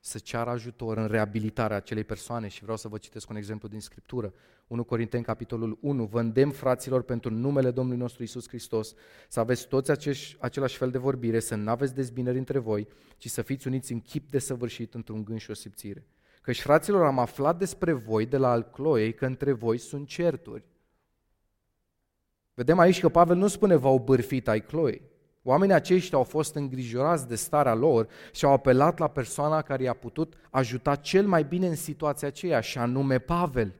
să ceară ajutor în reabilitarea acelei persoane și vreau să vă citesc un exemplu din Scriptură. 1 Corinteni, capitolul 1. Vă îndemn, fraților, pentru numele Domnului nostru Isus Hristos, să aveți toți acești, același fel de vorbire, să nu aveți dezbinări între voi, ci să fiți uniți în chip de săvârșit într-un gând și o simțire Căci, fraților, am aflat despre voi de la Alcloei că între voi sunt certuri. Vedem aici că Pavel nu spune v-au bârfit ai Cloei. Oamenii aceștia au fost îngrijorați de starea lor și au apelat la persoana care i-a putut ajuta cel mai bine în situația aceea, și anume Pavel.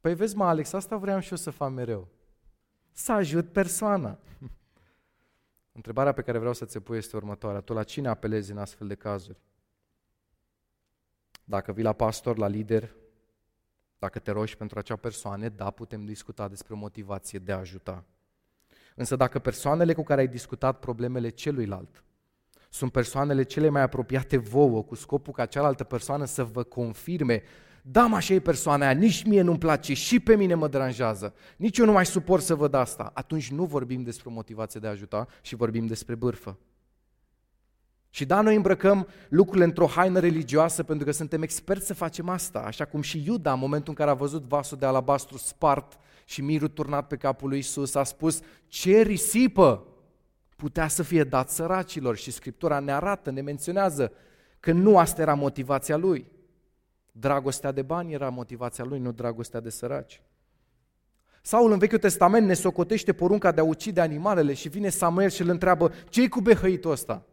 Păi vezi, mă, Alex, asta vreau și eu să fac mereu. Să ajut persoana. (laughs) Întrebarea pe care vreau să ți pui este următoarea. Tu la cine apelezi în astfel de cazuri? Dacă vii la pastor, la lider, dacă te rogi pentru acea persoană, da, putem discuta despre motivație de a ajuta. Însă dacă persoanele cu care ai discutat problemele celuilalt sunt persoanele cele mai apropiate vouă, cu scopul ca cealaltă persoană să vă confirme da, mă, așa e persoana aia, nici mie nu-mi place, și pe mine mă deranjează, nici eu nu mai suport să văd asta. Atunci nu vorbim despre motivație de a ajuta și vorbim despre bârfă. Și da, noi îmbrăcăm lucrurile într-o haină religioasă pentru că suntem experți să facem asta, așa cum și Iuda, în momentul în care a văzut vasul de alabastru spart și mirul turnat pe capul lui Isus, a spus, ce risipă putea să fie dat săracilor și Scriptura ne arată, ne menționează că nu asta era motivația lui. Dragostea de bani era motivația lui, nu dragostea de săraci. Saul în Vechiul Testament ne socotește porunca de a ucide animalele și vine Samuel și îl întreabă, ce-i cu behăitul ăsta?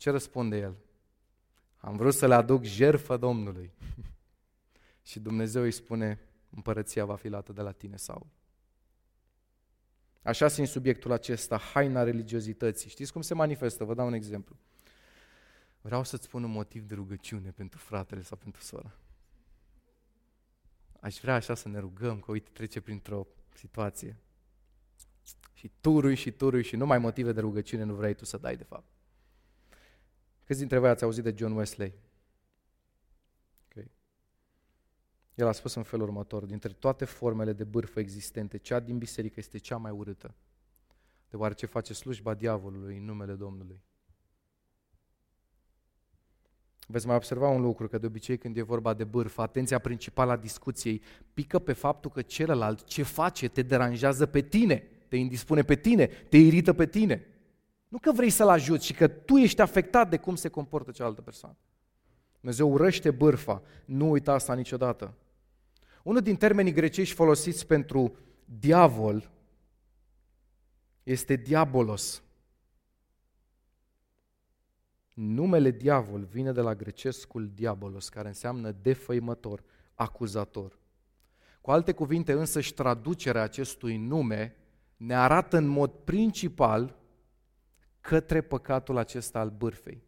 Ce răspunde el? Am vrut să le aduc jerfă Domnului. (laughs) și Dumnezeu îi spune, împărăția va fi luată de la tine, Saul. Așa în subiectul acesta, haina religiozității. Știți cum se manifestă? Vă dau un exemplu. Vreau să-ți spun un motiv de rugăciune pentru fratele sau pentru sora. Aș vrea așa să ne rugăm, că uite, trece printr-o situație. Și turui și turui și numai motive de rugăciune nu vrei tu să dai de fapt. Câți dintre voi ați auzit de John Wesley? Okay. El a spus în felul următor, dintre toate formele de bârfă existente, cea din biserică este cea mai urâtă, deoarece face slujba diavolului în numele Domnului. Veți mai observa un lucru, că de obicei când e vorba de bârfă, atenția principală a discuției pică pe faptul că celălalt ce face te deranjează pe tine, te indispune pe tine, te irită pe tine. Nu că vrei să-l ajuți, ci că tu ești afectat de cum se comportă cealaltă persoană. Dumnezeu urăște bârfa, nu uita asta niciodată. Unul din termenii grecești folosiți pentru diavol este diabolos. Numele diavol vine de la grecescul diabolos, care înseamnă defăimător, acuzator. Cu alte cuvinte, însă, și traducerea acestui nume ne arată în mod principal către păcatul acesta al bârfei.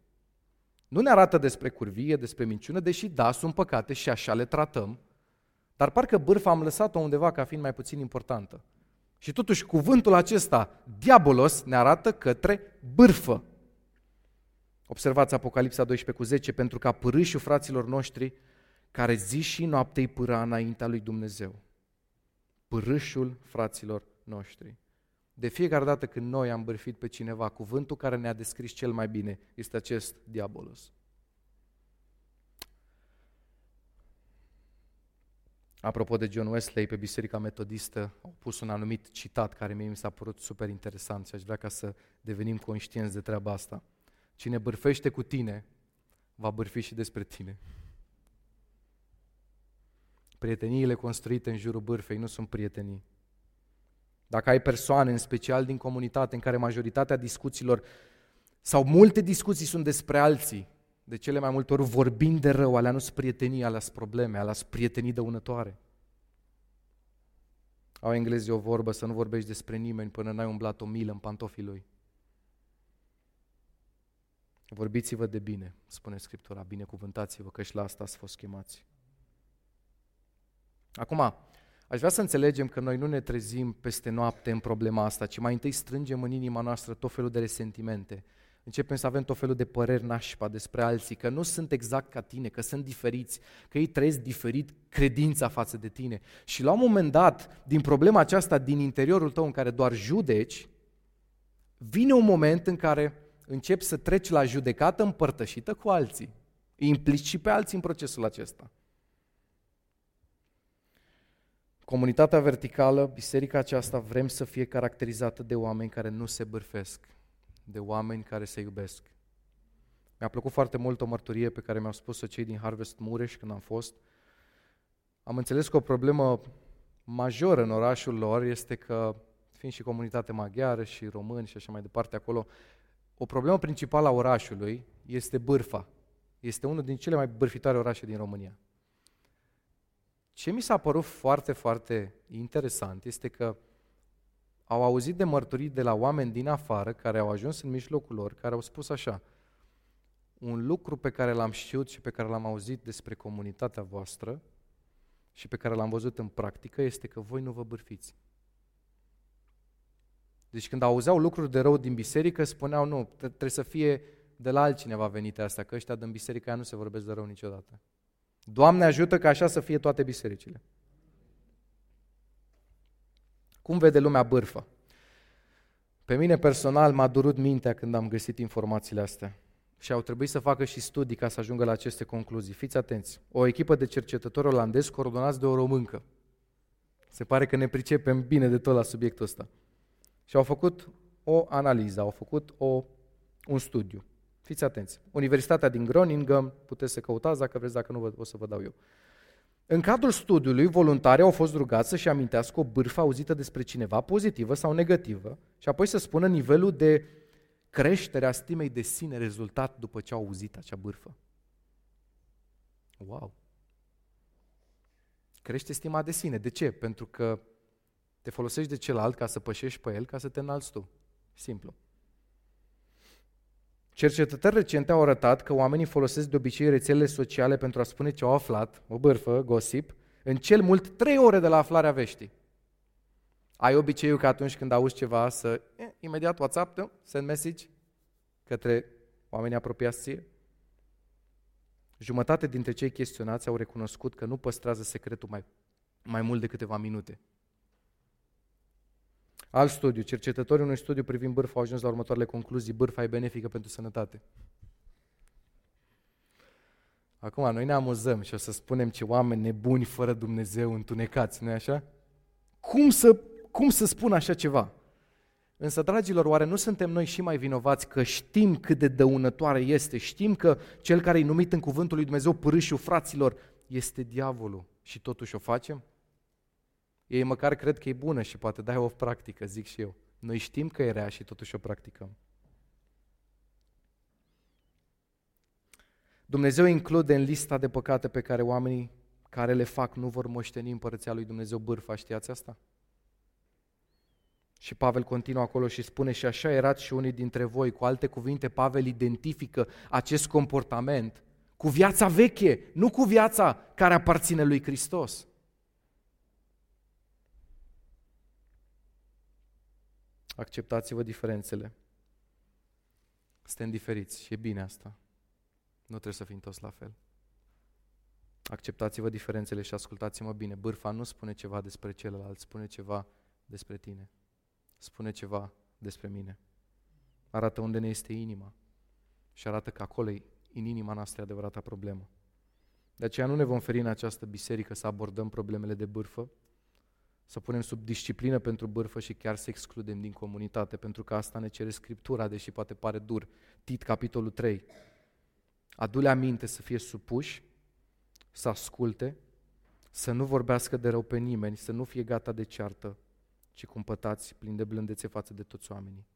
Nu ne arată despre curvie, despre minciună, deși da, sunt păcate și așa le tratăm, dar parcă bârfa am lăsat-o undeva ca fiind mai puțin importantă. Și totuși cuvântul acesta, diabolos, ne arată către bârfă. Observați Apocalipsa 12 cu 10, pentru ca pârâșul fraților noștri, care zi și noapte îi pâra înaintea lui Dumnezeu. Pârâșul fraților noștri. De fiecare dată când noi am bârfit pe cineva, cuvântul care ne-a descris cel mai bine este acest diabolos. Apropo de John Wesley, pe Biserica Metodistă au pus un anumit citat care mie mi s-a părut super interesant și aș vrea ca să devenim conștienți de treaba asta. Cine bârfește cu tine, va bârfi și despre tine. Prieteniile construite în jurul bârfei nu sunt prietenii. Dacă ai persoane, în special din comunitate, în care majoritatea discuțiilor sau multe discuții sunt despre alții, de cele mai multe ori vorbind de rău, alea nu sunt prietenii, alea sunt probleme, alea sunt prietenii dăunătoare. Au englezii o vorbă să nu vorbești despre nimeni până n-ai umblat o milă în pantofii lui. Vorbiți-vă de bine, spune Scriptura, binecuvântați-vă că și la asta ați fost chemați. Acum, aș vrea să înțelegem că noi nu ne trezim peste noapte în problema asta, ci mai întâi strângem în inima noastră tot felul de resentimente. Începem să avem tot felul de păreri nașpa despre alții, că nu sunt exact ca tine, că sunt diferiți, că ei trăiesc diferit credința față de tine. Și la un moment dat, din problema aceasta din interiorul tău în care doar judeci, vine un moment în care începi să treci la judecată împărtășită cu alții. Îi implici și pe alții în procesul acesta. Comunitatea verticală, biserica aceasta, vrem să fie caracterizată de oameni care nu se bârfesc, de oameni care se iubesc. Mi-a plăcut foarte mult o mărturie pe care mi-au spus-o cei din Harvest Mureș când am fost. Am înțeles că o problemă majoră în orașul lor este că, fiind și comunitate maghiară și români și așa mai departe acolo, o problemă principală a orașului este bârfa. Este unul din cele mai bârfitoare orașe din România. Ce mi s-a părut foarte, foarte interesant este că au auzit de mărturii de la oameni din afară care au ajuns în mijlocul lor, care au spus așa, un lucru pe care l-am știut și pe care l-am auzit despre comunitatea voastră și pe care l-am văzut în practică este că voi nu vă bârfiți. Deci când auzeau lucruri de rău din biserică, spuneau, nu, trebuie să fie de la altcineva venite astea, că ăștia din biserica aia nu se vorbesc de rău niciodată. Doamne ajută ca așa să fie toate bisericile. Cum vede lumea bârfă? Pe mine personal m-a durut mintea când am găsit informațiile astea și au trebuit să facă și studii ca să ajungă la aceste concluzii. Fiți atenți, o echipă de cercetători olandezi coordonați de o româncă. Se pare că ne pricepem bine de tot la subiectul ăsta. Și au făcut o analiză, au făcut o, un studiu. Fiți atenți. Universitatea din Groningen, puteți să căutați dacă vreți, dacă nu vă, o să vă dau eu. În cadrul studiului, voluntarii au fost rugați să-și amintească o bârfă auzită despre cineva, pozitivă sau negativă, și apoi să spună nivelul de creștere a stimei de sine rezultat după ce au auzit acea bârfă. Wow! Crește stima de sine. De ce? Pentru că te folosești de celălalt ca să pășești pe el, ca să te înalți tu. Simplu. Cercetători recente au arătat că oamenii folosesc de obicei rețelele sociale pentru a spune ce au aflat, o bârfă, gossip, în cel mult trei ore de la aflarea veștii. Ai obiceiul că atunci când auzi ceva să, eh, imediat WhatsApp, nu? send message către oamenii apropiați ție? Jumătate dintre cei chestionați au recunoscut că nu păstrează secretul mai, mai mult de câteva minute. Alt studiu, cercetătorii unui studiu privind bârfa au ajuns la următoarele concluzii. Bârfa e benefică pentru sănătate. Acum, noi ne amuzăm și o să spunem ce oameni nebuni fără Dumnezeu întunecați, nu așa? Cum să, cum să spun așa ceva? Însă, dragilor, oare nu suntem noi și mai vinovați că știm cât de dăunătoare este, știm că cel care e numit în cuvântul lui Dumnezeu pârâșul fraților este diavolul și totuși o facem? Ei măcar cred că e bună și poate dai o practică, zic și eu. Noi știm că e rea și totuși o practicăm. Dumnezeu include în lista de păcate pe care oamenii care le fac nu vor moșteni împărăția lui Dumnezeu bârfa, știați asta? Și Pavel continuă acolo și spune, și așa erați și unii dintre voi. Cu alte cuvinte, Pavel identifică acest comportament cu viața veche, nu cu viața care aparține lui Hristos. Acceptați-vă diferențele. Suntem diferiți și e bine asta. Nu trebuie să fim toți la fel. Acceptați-vă diferențele și ascultați-mă bine. Bârfa nu spune ceva despre celălalt, spune ceva despre tine. Spune ceva despre mine. Arată unde ne este inima și arată că acolo e în inima noastră adevărata problemă. De aceea nu ne vom feri în această biserică să abordăm problemele de bârfă, să punem sub disciplină pentru bârfă și chiar să excludem din comunitate, pentru că asta ne cere Scriptura, deși poate pare dur. Tit, capitolul 3. Adu-le aminte să fie supuși, să asculte, să nu vorbească de rău pe nimeni, să nu fie gata de ceartă, ci cumpătați plin de blândețe față de toți oamenii.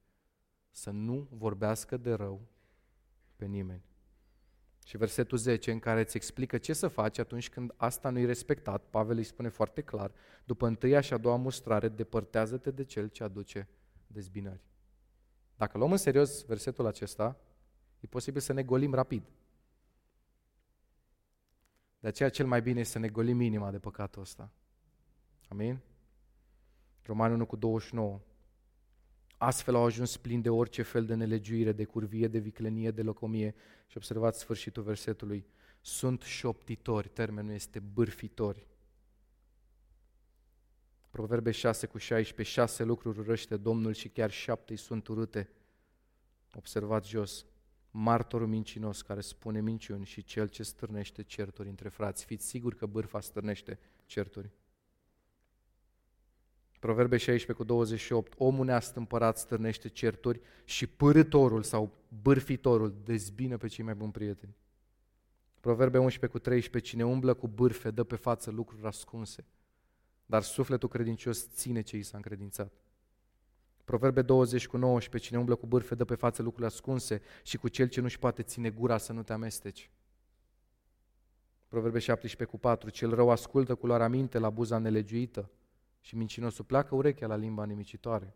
Să nu vorbească de rău pe nimeni. Și versetul 10 în care îți explică ce să faci atunci când asta nu-i respectat, Pavel îi spune foarte clar, după întâia și a doua mustrare, depărtează-te de cel ce aduce dezbinări. Dacă luăm în serios versetul acesta, e posibil să ne golim rapid. De aceea cel mai bine este să ne golim inima de păcatul ăsta. Amin? Romani 1 cu 29. Astfel au ajuns plini de orice fel de nelegiuire, de curvie, de viclenie, de locomie. Și observați sfârșitul versetului. Sunt șoptitori, termenul este bârfitori. Proverbe 6 cu 16, șase lucruri urăște Domnul și chiar șapte sunt urâte. Observați jos, martorul mincinos care spune minciuni și cel ce stârnește certuri între frați. Fiți siguri că bârfa stârnește certuri. Proverbe 16 cu 28, omul neastâmpărat stârnește certuri și părătorul sau bârfitorul dezbină pe cei mai buni prieteni. Proverbe 11 cu 13, cine umblă cu bârfe dă pe față lucruri ascunse, dar sufletul credincios ține ce i s-a încredințat. Proverbe 20 cu 19, cine umblă cu bârfe dă pe față lucruri ascunse și cu cel ce nu-și poate ține gura să nu te amesteci. Proverbe 17 cu 4, cel rău ascultă cu luarea minte la buza nelegiuită și mincinosul pleacă urechea la limba nimicitoare.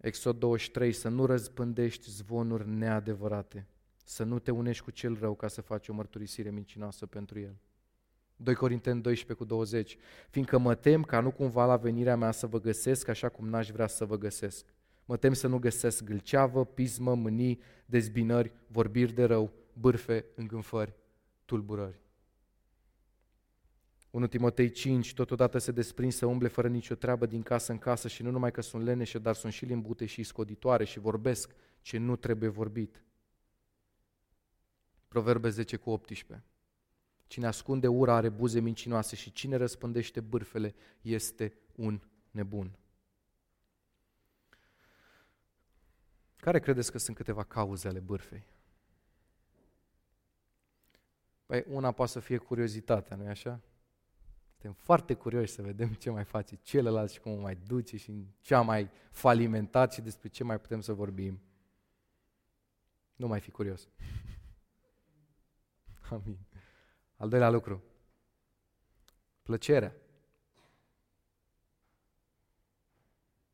Exod 23, să nu răzpândești zvonuri neadevărate, să nu te unești cu cel rău ca să faci o mărturisire mincinoasă pentru el. 2 Corinteni 12 cu 20, fiindcă mă tem ca nu cumva la venirea mea să vă găsesc așa cum n-aș vrea să vă găsesc. Mă tem să nu găsesc gâlceavă, pismă, mânii, dezbinări, vorbiri de rău, bârfe, îngânfări, tulburări. 1 Timotei 5, totodată se desprind să umble fără nicio treabă din casă în casă și nu numai că sunt leneșe, dar sunt și limbute și scoditoare și vorbesc ce nu trebuie vorbit. Proverbe 10 cu 18. Cine ascunde ura are buze mincinoase și cine răspândește bârfele este un nebun. Care credeți că sunt câteva cauze ale bârfei? Păi una poate să fie curiozitatea, nu-i așa? Suntem foarte curioși să vedem ce mai face celălalt și cum o mai duce și ce a mai falimentat și despre ce mai putem să vorbim. Nu mai fi curios. (laughs) Amin. Al doilea lucru. Plăcerea.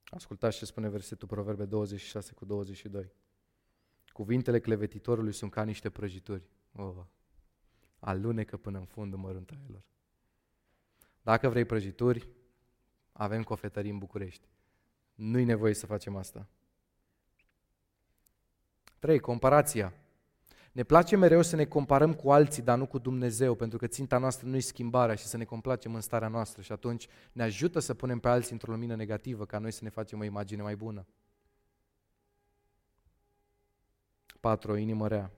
Ascultați ce spune versetul Proverbe 26 cu 22. Cuvintele clevetitorului sunt ca niște prăjituri. Oh, alunecă până în fundul măruntailor. Dacă vrei prăjituri, avem cofetării în București. Nu-i nevoie să facem asta. 3. Comparația. Ne place mereu să ne comparăm cu alții, dar nu cu Dumnezeu, pentru că ținta noastră nu e schimbarea și să ne complacem în starea noastră și atunci ne ajută să punem pe alții într-o lumină negativă, ca noi să ne facem o imagine mai bună. 4. O inimă rea.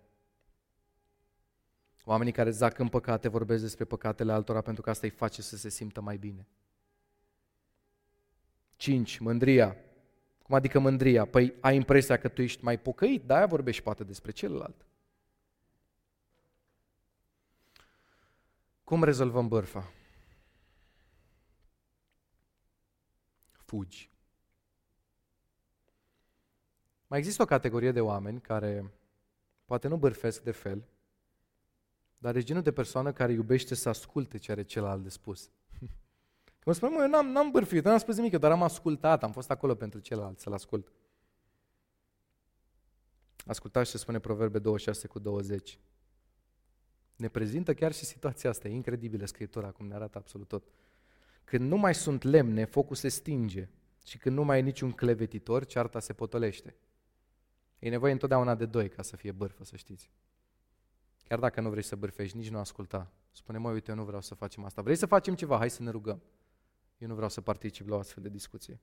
Oamenii care zac în păcate vorbesc despre păcatele altora pentru că asta îi face să se simtă mai bine. 5. Mândria. Cum adică mândria? Păi ai impresia că tu ești mai pocăit, de aia vorbești poate despre celălalt. Cum rezolvăm bărfa? Fugi. Mai există o categorie de oameni care poate nu bârfesc de fel, dar e genul de persoană care iubește să asculte ce are celălalt de spus. (laughs) Când spune, mă, eu n-am, n-am bârfit, n-am spus nimic, dar am ascultat, am fost acolo pentru celălalt să-l ascult. Ascultați ce spune Proverbe 26 cu 20. Ne prezintă chiar și situația asta, e incredibilă Scriptura, cum ne arată absolut tot. Când nu mai sunt lemne, focul se stinge și când nu mai e niciun clevetitor, cearta se potolește. E nevoie întotdeauna de doi ca să fie bârfă, să știți. Chiar dacă nu vrei să bârfești, nici nu asculta. Spune, mă, uite, eu nu vreau să facem asta. Vrei să facem ceva? Hai să ne rugăm. Eu nu vreau să particip la o astfel de discuție.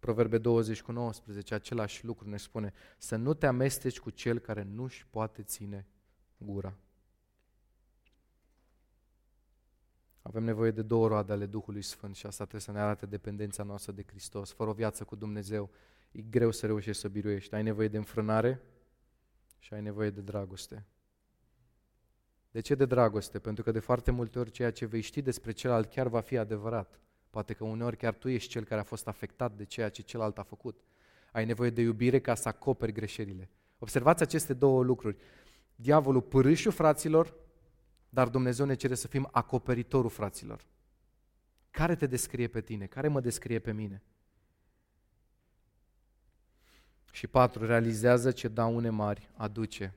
Proverbe 20 cu 19, același lucru ne spune, să nu te amesteci cu cel care nu-și poate ține gura. Avem nevoie de două roade ale Duhului Sfânt și asta trebuie să ne arate dependența noastră de Hristos. Fără o viață cu Dumnezeu, e greu să reușești să biruiești. Ai nevoie de înfrânare și ai nevoie de dragoste. De ce de dragoste? Pentru că de foarte multe ori ceea ce vei ști despre celălalt chiar va fi adevărat. Poate că uneori chiar tu ești cel care a fost afectat de ceea ce celălalt a făcut. Ai nevoie de iubire ca să acoperi greșelile. Observați aceste două lucruri. Diavolul pârâșul fraților, dar Dumnezeu ne cere să fim acoperitorul fraților. Care te descrie pe tine? Care mă descrie pe mine? Și patru, realizează ce daune mari aduce.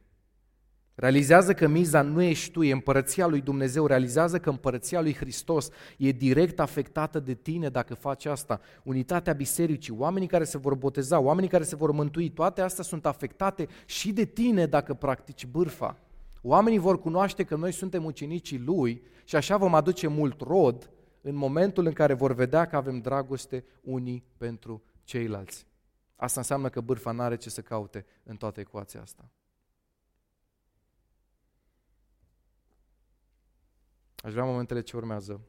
Realizează că miza nu ești tu, e împărăția lui Dumnezeu. Realizează că împărăția lui Hristos e direct afectată de tine dacă faci asta. Unitatea bisericii, oamenii care se vor boteza, oamenii care se vor mântui, toate astea sunt afectate și de tine dacă practici bârfa. Oamenii vor cunoaște că noi suntem ucenicii Lui și așa vom aduce mult rod în momentul în care vor vedea că avem dragoste unii pentru ceilalți. Asta înseamnă că bârfa nu are ce să caute în toată ecuația asta. Aș vrea momentele ce urmează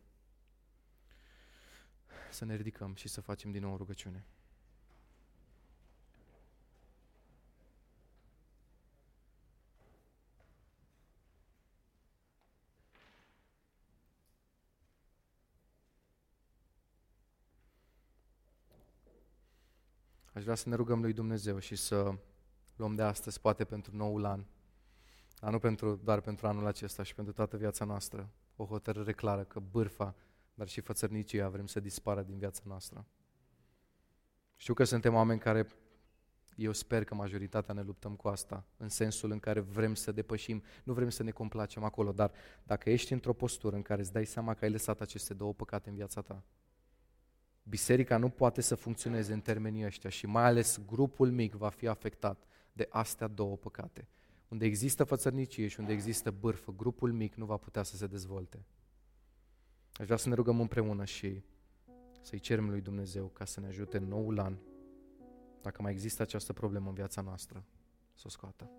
să ne ridicăm și să facem din nou o rugăciune. Vrea să ne rugăm lui Dumnezeu și să luăm de astăzi, poate pentru noul an, dar nu pentru, doar pentru anul acesta și pentru toată viața noastră, o hotărâre clară că bârfa, dar și fățărnicia vrem să dispară din viața noastră. Știu că suntem oameni care, eu sper că majoritatea ne luptăm cu asta, în sensul în care vrem să depășim, nu vrem să ne complacem acolo, dar dacă ești într-o postură în care îți dai seama că ai lăsat aceste două păcate în viața ta, biserica nu poate să funcționeze în termenii ăștia și mai ales grupul mic va fi afectat de astea două păcate. Unde există fățărnicie și unde există bârfă, grupul mic nu va putea să se dezvolte. Aș vrea să ne rugăm împreună și să-i cerem lui Dumnezeu ca să ne ajute în noul an, dacă mai există această problemă în viața noastră, să o scoată.